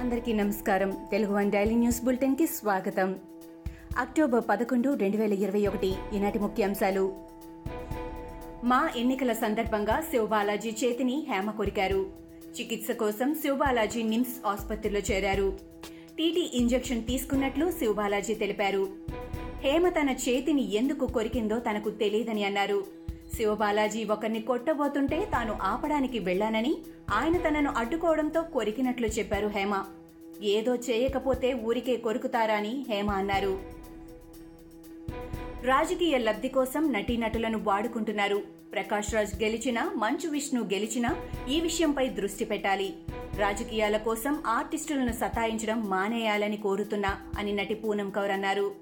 అందరికీ నమస్కారం. Telugu one daily news బులెటిన్కి స్వాగతం. అక్టోబర్ పదకొండు రెండు వేల ఇరవై ఒకటి. ఈనాటి ముఖ్యాంశాలు. మా ఎన్నికల సందర్భంగా శివబాలాజీ చేతిని హేమ కొరికారు. చికిత్స కోసం శివబాలాజీ నిమ్స్ ఆసుపత్రిలో చేరారు. టీటీ ఇంజెక్షన్ తీసుకున్నట్లు శివబాలాజీ తెలిపారు. హేమ తన చేతిని ఎందుకు కొరికిందో తనకు తెలియదని అన్నారు. శివబాలాజీ ఒకరిని కొట్టబోతుంటే తాను ఆపడానికి వెళ్ళానని ఆయన తనను అడ్డుకోవడంతో కొరికినట్లు చెప్పారు హేమ. ఏదో చేయకపోతే ఊరికే కొరుకుతారా అని హేమ అన్నారు. రాజకీయ లబ్ధి కోసం నటీనటులను వాడుకుంటున్నారు. ప్రకాష్ రాజ్ గెలిచినా మంచు విష్ణు గెలిచినా ఈ విషయంపై దృష్టి పెట్టాలి. రాజకీయాల కోసం ఆర్టిస్టులను సతాయించడం మానేయాలని కోరుతున్నా అని నటి పూనం కౌర్ అన్నారు.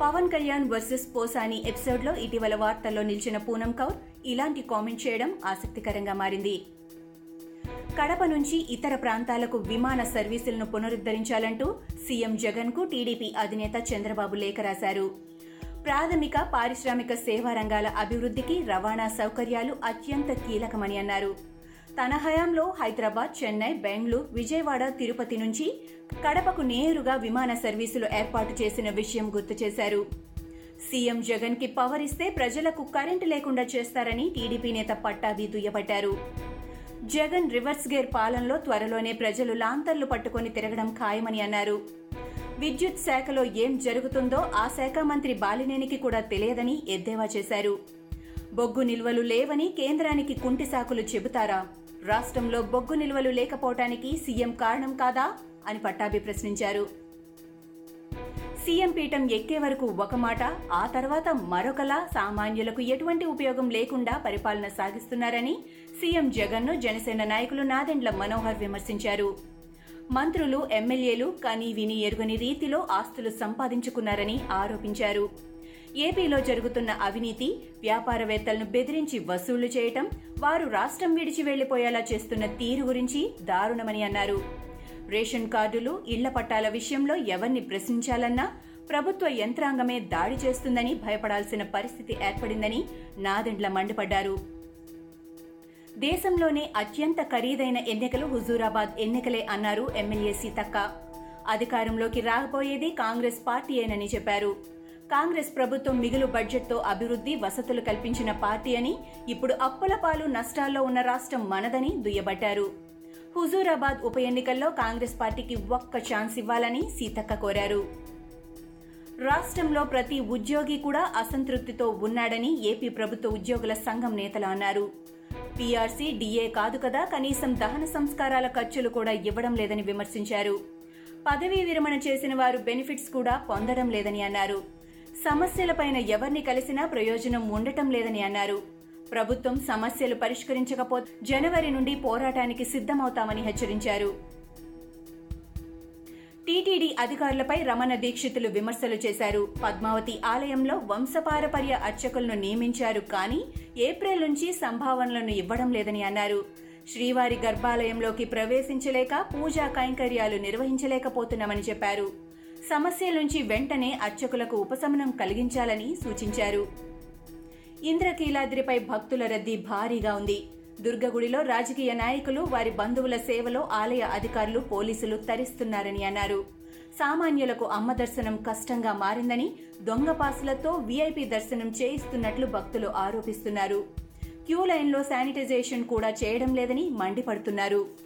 పవన్ కళ్యాణ్ వర్సెస్ పోసాని ఎపిసోడ్లో ఇటీవల వార్తల్లో నిలిచిన పూనం కౌర్ ఇలాంటి కామెంట్ చేయడం ఆసక్తికరంగా మారింది. కడప నుంచి ఇతర ప్రాంతాలకు విమాన సర్వీసులను పునరుద్ధరించాలంటూ సీఎం జగన్కు టీడీపీ అధినేత చంద్రబాబు లేఖ రాశారు. ప్రాథమిక పారిశ్రామిక సేవా రంగాల అభివృద్ధికి రవాణా సౌకర్యాలు అత్యంత కీలకమని అన్నారు. తన హయాంలో హైదరాబాద్ చెన్నై బెంగళూరు విజయవాడ తిరుపతి నుంచి కడపకు నేరుగా విమాన సర్వీసులు ఏర్పాటు చేసిన విషయం గుర్తు చేశారు. సీఎం జగన్కి పవర్ ఇస్తే ప్రజలకు కరెంటు లేకుండా చేస్తారని టీడీపీ నేత పట్టాభి దుయ్యబట్టారు. జగన్ రివర్స్ గేర్ పాలనలో త్వరలోనే ప్రజలు లాంతర్లు పట్టుకొని తిరగడం ఖాయమని అన్నారు. విద్యుత్ శాఖలో ఏం జరుగుతుందో ఆ శాఖ మంత్రి బాలినేనికి కూడా తెలియదని ఎద్దేవా చేశారు. బొగ్గు నిల్వలు లేవని కేంద్రానికి కుంటి సాకులు చెబుతారా? రాష్ట్రంలో బొగ్గు నిల్వలు లేకపోవటానికి సీఎం కారణం కాదా అని పట్టాభి ప్రశ్నించారు. సీఎం పీఠం ఎక్కే వరకు ఒక మాట ఆ తర్వాత మరొకలా సామాన్యులకు ఎటువంటి ఉపయోగం లేకుండా పరిపాలన సాగిస్తున్నారని సీఎం జగన్ను జనసేన నాయకులు నాదెండ్ల మనోహర్ విమర్శించారు. మంత్రులు ఎమ్మెల్యేలు కనీ విని ఎరుగని రీతిలో ఆస్తులు సంపాదించుకున్నారని ఆరోపించారు. ఏపీలో జరుగుతున్న అవినీతి వ్యాపారవేత్తలను బెదిరించి వసూళ్ళు చేయటం వారు రాష్ట్రం విడిచి వెళ్ళిపోయేలా చేస్తున్న తీరు గురించి దారుణమని అన్నారు. రేషన్ కార్డులు ఇళ్ళ పట్టాల విషయంలో ఎవరిని ప్రశ్నించాలన్నా ప్రభుత్వ యంత్రాంగమే దాడి చేస్తుందని భయపడాల్సిన పరిస్థితి ఏర్పడిందని నాదెండ్ల మండిపడ్డారు. దేశంలోనే అత్యంత ఖరీదైన ఎన్నికలు హుజూరాబాద్ ఎన్నికలే అన్నారు ఎమ్మెల్యే సీతక్క. అధికారంలోకి రాకపోయేది కాంగ్రెస్ పార్టీయేనని చెప్పారు. కాంగ్రెస్ ప్రభుత్వం మిగులు బడ్జెట్తో అభివృద్ధి వసతులు కల్పించిన పార్టీ అని ఇప్పుడు అప్పుల పాలు నష్టాల్లో ఉన్న రాష్ట్రం మనదని దుయ్యబట్టారు. హుజూరాబాద్ ఉప ఎన్నికల్లో కాంగ్రెస్ పార్టీకి ఒక్క ఛాన్స్ ఇవ్వాలని సీతక్క కోరారు. రాష్ట్రంలో ప్రతి ఉద్యోగి కూడా అసంతృప్తితో ఉన్నాడని ఏపీ ప్రభుత్వ ఉద్యోగుల సంఘం నేతలు అన్నారు. పీఆర్సీ డీఏ కాదు కదా కనీసం దహన సంస్కారాల ఖర్చులు కూడా ఇవ్వడం లేదని విమర్శించారు. పదవీ విరమణ చేసిన వారు బెనిఫిట్స్ కూడా పొందడం లేదని అన్నారు. సమస్యలపైన ఎవరిని కలిసినా ప్రయోజనం ఉండటం లేదని అన్నారు. ప్రభుత్వం సమస్యలు పరిష్కరించకపోతే జనవరి నుండి పోరాటానికి సిద్ధమవుతామని హెచ్చరించారు. టీటీడీ అధికారులపై రమణ దీక్షితులు విమర్శలు చేశారు. పద్మావతి ఆలయంలో వంశపారపర్య అర్చకులను నియమించారు కానీ ఏప్రిల్ నుంచి సంభావనలను ఇవ్వడం లేదని అన్నారు. శ్రీవారి గర్భాలయంలోకి ప్రవేశించలేక పూజా కైంకర్యాలు నిర్వహించలేకపోతున్నామని చెప్పారు. సమస్య నుంచి వెంటనే అర్చకులకు ఉపశమనం కలిగించాలని సూచించారు. ఇంద్రకీలాద్రిపై భక్తుల రద్దీ భారీగా ఉంది. దుర్గగుడిలో రాజకీయ నాయకులు వారి బంధువుల సేవలో ఆలయ అధికారులు పోలీసులు తరిస్తున్నారని అన్నారు. సామాన్యులకు అమ్మ దర్శనం కష్టంగా మారిందని దొంగ పాసులతో వీఐపీ దర్శనం చేయిస్తున్నట్లు భక్తులు ఆరోపిస్తున్నారు. క్యూ లైన్లో శానిటైజేషన్ కూడా చేయడం లేదని మండిపడుతున్నారు.